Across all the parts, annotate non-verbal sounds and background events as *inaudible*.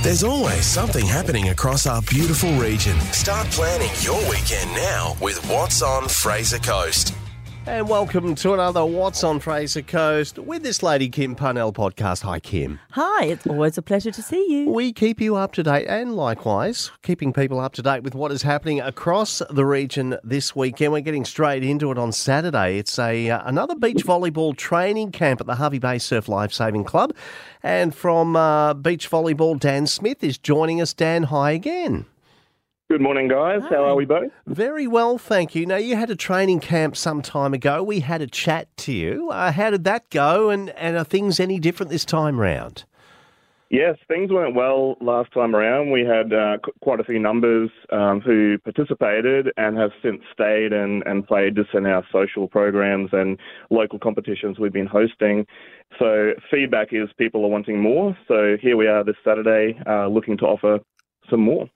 There's always something happening across our beautiful region. Start planning your weekend now with What's on Fraser Coast. And welcome to another What's on Fraser Coast with this lady, Kim Parnell podcast. Hi, Kim. Hi, it's always a pleasure to see you. We keep you up to date and likewise keeping people up to date with what is happening across the region this weekend. We're getting straight into it on Saturday. It's a uh, another beach volleyball training camp at the Hervey Bay Surf Lifesaving Club. And from uh, beach volleyball, Dan Smith is joining us. Dan, hi again. Good morning, guys. How are we both? Very well, thank you. Now, you had a training camp some time ago. We had a chat to you. Uh, how did that go, and, and are things any different this time round? Yes, things went well last time around. We had uh, quite a few numbers um, who participated and have since stayed and, and played just in our social programs and local competitions we've been hosting. So feedback is people are wanting more. So here we are this Saturday uh, looking to offer some more.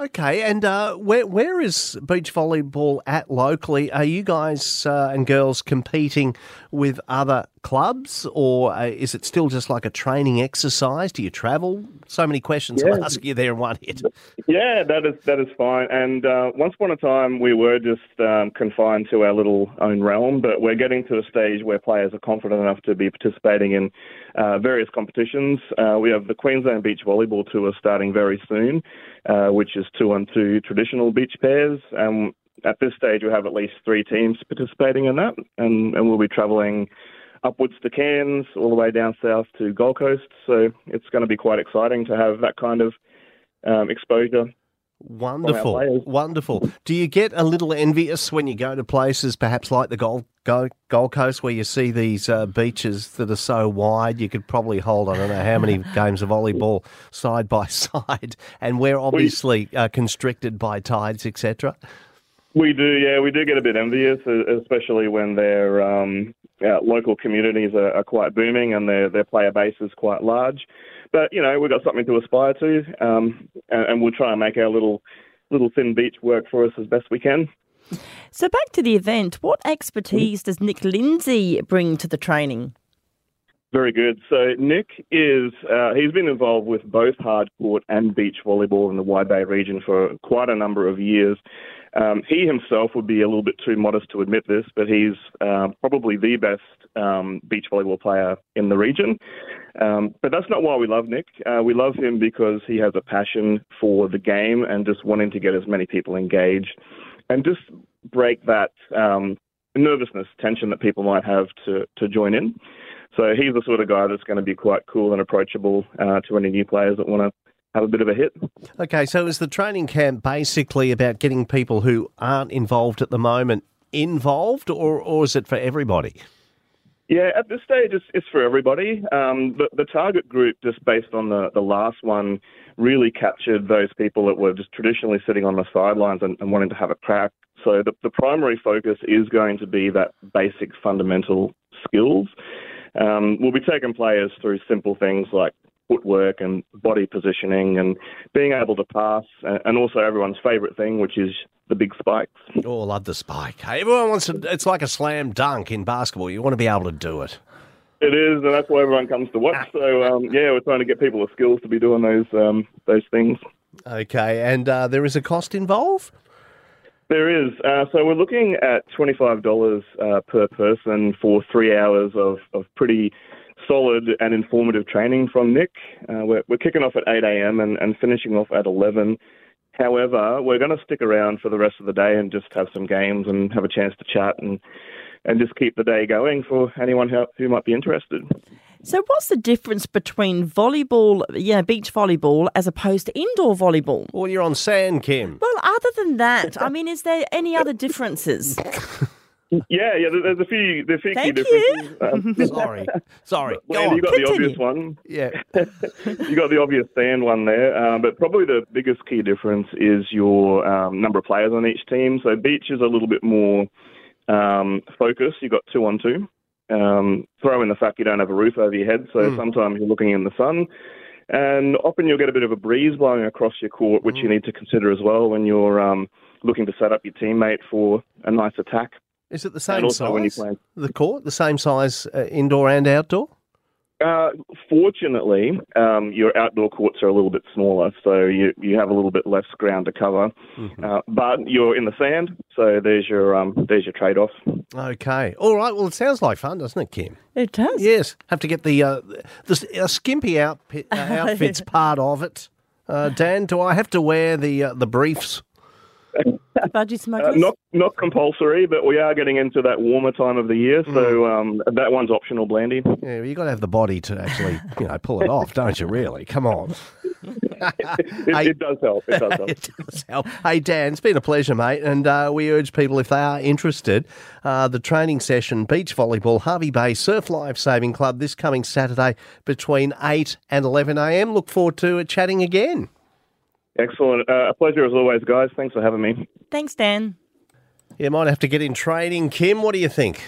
Okay, and uh, where where is beach volleyball at locally? Are you guys uh, and girls competing with other clubs, or uh, is it still just like a training exercise? Do you travel? So many questions Yeah. I'll ask you there in one hit. Yeah, that is that is fine. And uh, once upon a time, we were just um, confined to our little own realm, but we're getting to a stage where players are confident enough to be participating in uh, various competitions. Uh, we have the Queensland Beach Volleyball Tour starting very soon, uh, which is two on two traditional beach pairs. Um, at this stage, we have at least three teams participating in that, and, and we'll be travelling upwards to Cairns, all the way down south to Gold Coast. So it's going to be quite exciting to have that kind of um, exposure. Wonderful, wonderful. Do you get a little envious when you go to places, perhaps like the Gold Gold, Coast, where you see these uh, beaches that are so wide you could probably hold I don't know how many *laughs* games of volleyball side by *laughs* side, and we're obviously uh, constricted by tides, etc. We do, yeah, we do get a bit envious, especially when their um, uh, local communities are, are quite booming and their their player base is quite large. But you know, we've got something to aspire to, um, and, and we'll try and make our little little thin beach work for us as best we can. So, back to the event, what expertise does Nick Lindsay bring to the training? Very good. So Nick is uh, he's been involved with both hard court and beach volleyball in the Wide Bay region for quite a number of years. Um, he himself would be a little bit too modest to admit this, but he's uh, probably the best um, beach volleyball player in the region. Um, but that's not why we love Nick. Uh, we love him because he has a passion for the game and just wanting to get as many people engaged and just break that um, nervousness, tension that people might have to, to join in. So he's the sort of guy that's going to be quite cool and approachable uh, to any new players that want to have a bit of a hit. Okay, so is the training camp basically about getting people who aren't involved at the moment involved, or or is it for everybody? Yeah, at this stage, it's, it's for everybody. Um, the, the target group, just based on the, the last one, really captured those people that were just traditionally sitting on the sidelines and, and wanting to have a crack. So the, the primary focus is going to be that basic fundamental skills. Um, we'll be taking players through simple things like footwork and body positioning and being able to pass, and, also everyone's favourite thing, which is the big spikes. Oh, I love the spike. Hey, everyone wants to. It's like a slam dunk in basketball. You want to be able to do it. It is, and that's why everyone comes to watch. So um, yeah, we're trying to get people the skills to be doing those um, those things. Okay, and uh, there is a cost involved. There is. Uh, so we're looking at twenty five dollars uh, per person for three hours of, of pretty solid and informative training from Nick. Uh, we're, we're kicking off at eight a.m. And, and finishing off at eleven. However, we're going to stick around for the rest of the day and just have some games and have a chance to chat and and just keep the day going for anyone who, who might be interested. So, what's the difference between volleyball, yeah, beach volleyball, as opposed to indoor volleyball? Well, you're on sand, Kim. Well, other than that, I mean, is there any other differences? *laughs* Yeah, yeah. There's a few, there's a few key Thank you. differences. Um, *laughs* Sorry, sorry. Go Well, on. you got the obvious one. Yeah. *laughs* you got the obvious sand one there, um, but probably the biggest key difference is your um, number of players on each team. So beach is a little bit more um, focused. You've got two on two. Um, throw in the fact you don't have a roof over your head, so sometimes you're looking in the sun. And often you'll get a bit of a breeze blowing across your court, which you need to consider as well when you're um, looking to set up your teammate for a nice attack. Is it the same also when you size? play The court, the same size uh, indoor and outdoor? Uh, fortunately, um, your outdoor courts are a little bit smaller, so you you have a little bit less ground to cover. Uh, but you're in the sand, so there's your um, there's your trade off. Okay. All right. Well, it sounds like fun, doesn't it, Kim? It does. Yes. Have to get the uh, the uh, skimpy outfit, uh, *laughs* outfits part of it. Uh, Dan, do I have to wear the uh, the briefs? *laughs* Budgie Uh, not not compulsory, but we are getting into that warmer time of the year, so um, that one's optional, Blandy. Yeah, you've got to have the body to actually, you know, pull it off, don't you? Really? Come on. *laughs* It, Hey. it does help. It does help. *laughs* It does help. Hey, Dan, it's been a pleasure, mate. And uh, we urge people, if they are interested, uh, the training session, beach volleyball, Hervey Bay Surf Life Saving Club, this coming Saturday between 8 and 11 a.m. Look forward to uh, chatting again. Excellent. Uh, a pleasure as always, guys. Thanks for having me. Thanks, Dan. You might have to get in training. Kim, what do you think?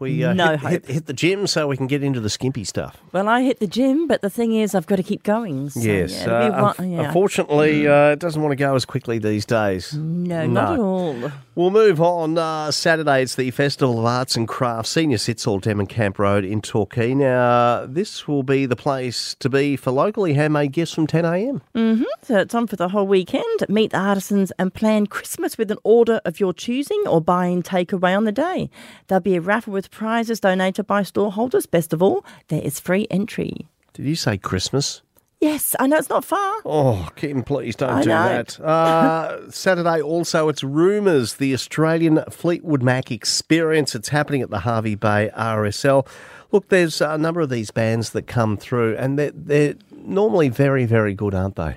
We uh, No hit, hit, hit the gym so we can get into the skimpy stuff. Well, I hit the gym, but the thing is, I've got to keep going. So, yes. yeah, uh, one- yeah. Unfortunately, uh, it doesn't want to go as quickly these days. no, not at all. We'll move on. Uh, Saturday, it's the Festival of Arts and Crafts, Senior Sits Hall, Denman Camp Road in Torquay. Now, this will be the place to be for locally handmade gifts from 10am. So it's on for the whole weekend. Meet the artisans and plan Christmas with an order of your choosing or buy in takeaway on the day. There'll be a raffle with prizes donated by storeholders. Best of all, there is free entry. Did you say Christmas? Yes, I know it's not far. Oh, Kim, please don't I do know. that. Uh, *laughs* Saturday also, it's rumours the Australian Fleetwood Mac experience. It's happening at the Hervey Bay RSL. Look, there's a number of these bands that come through, and they're, they're normally very, very good, aren't they?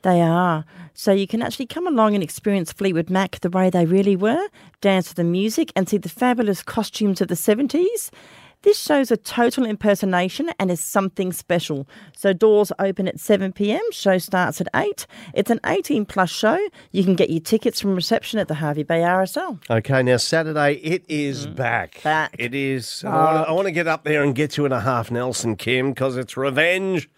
They are. So you can actually come along and experience Fleetwood Mac the way they really were, dance to the music, and see the fabulous costumes of the 70s. This shows a total impersonation and is something special. So doors open at 7 pm, show starts at 8. It's an 18 plus show. You can get your tickets from reception at the Hervey Bay RSL. Okay, now Saturday it is back. Mm. Back. It is. and I wanna- I want to get up there and get you in a half Nelson, Kim, because it's revenge.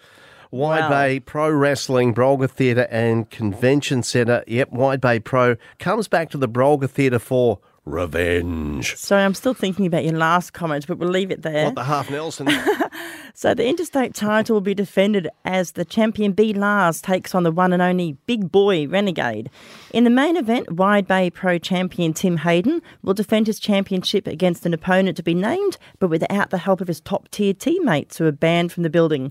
Wide Wow. Bay Pro Wrestling, Brolga Theatre and Convention Centre. Yep, Wide Bay Pro comes back to the Brolga Theatre for revenge. Sorry, I'm still thinking about your last comment, but we'll leave it there. What the half Nelson? *laughs* So the interstate title will be defended as the champion B Lars takes on the one and only Big Boy Renegade. In the main event, Wide Bay Pro champion Tim Hayden will defend his championship against an opponent to be named, but without the help of his top tier teammates who are banned from the building.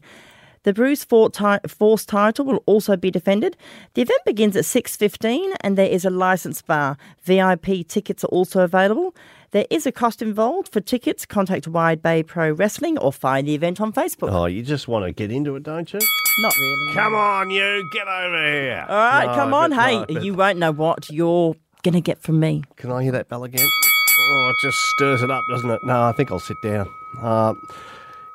The Bruce Force title will also be defended. The event begins at 6.15 and there is a license bar. VIP tickets are also available. There is a cost involved. For tickets, contact Wide Bay Pro Wrestling or find the event on Facebook. oh, you just want to get into it, don't you? Not really. Come on, you, get over here. All right, No, come on. hey, no, you won't know what you're going to get from me. Can I hear that bell again? Oh, it just stirs it up, doesn't it? No, I think I'll sit down. Uh,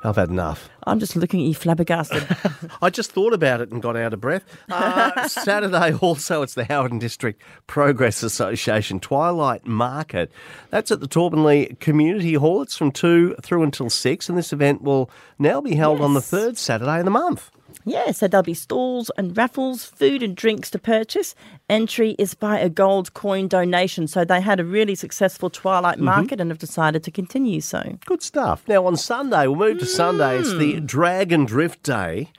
I've had enough. I'm just looking at you flabbergasted. *laughs* I just thought about it and got out of breath. Uh, *laughs* Saturday also, it's the Howard District Progress Association Twilight Market. That's at the Torbanlea Community Hall. It's from 2 through until 6, and this event will now be held on the third Saturday of the month. Yeah, so there'll be stalls and raffles, food and drinks to purchase. Entry is by a gold coin donation. So they had a really successful Twilight Mm-hmm. market and have decided to continue so. Good stuff. Now, on Sunday, we'll move to Sunday. It's the Drag and Drift Day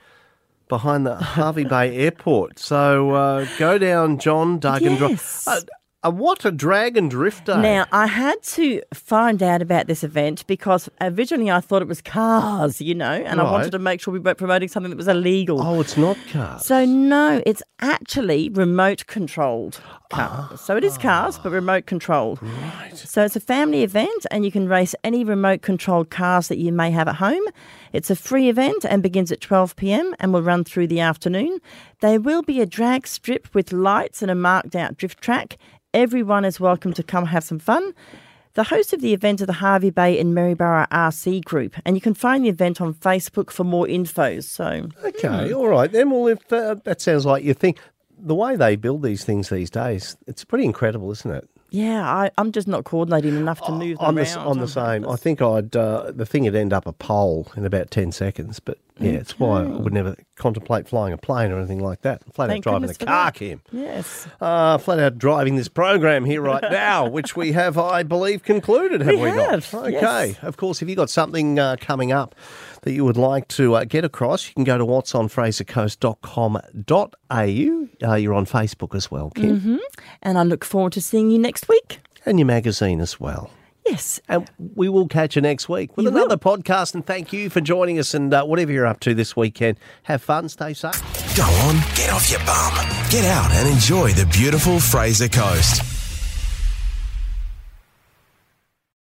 behind the Hervey Bay *laughs* Airport. So uh, go down, John, Doug and Drive. Uh, uh, what a Drag and Drift Day. Now, I had to find out about this event because originally I thought it was cars, you know, and I wanted to make sure we weren't promoting something that was illegal. oh, it's not cars. So no, it's actually remote controlled cars. So it is cars, but remote controlled. Right. So it's a family event, and you can race any remote controlled cars that you may have at home. It's a free event and begins at 12 p.m. and will run through the afternoon. There will be a drag strip with lights and a marked out drift track. Everyone is welcome to come have some fun. The host of the event are the Hervey Bay and Maryborough RC Group, and you can find the event on Facebook for more info. So Okay, all right then. Well, if uh, that sounds like you think the way they build these things these days, it's pretty incredible, isn't it? Yeah, I, I'm just not coordinating enough to move them I'm the. I'm the same. I think I'd uh, the thing would end up a pole in about ten seconds. But yeah, it's why I would never contemplate flying a plane or anything like that. Flat Thank out driving a car, that. Kim. Yes. Uh, flat out driving this program here right *laughs* now, which we have, I believe, concluded, have we, We not? Okay. yes. Of course, if you've got something uh, coming up that you would like to uh, get across, you can go to whatsonfrasercoast.com.au. Uh, you're on Facebook as well, Kim, And I look forward to seeing you next week. and your magazine as well. Yes. And we will catch you next week with You will. another podcast. And thank you for joining us. And uh, whatever you're up to this weekend, have fun, stay safe. Go on, get off your bum. Get out and enjoy the beautiful Fraser Coast.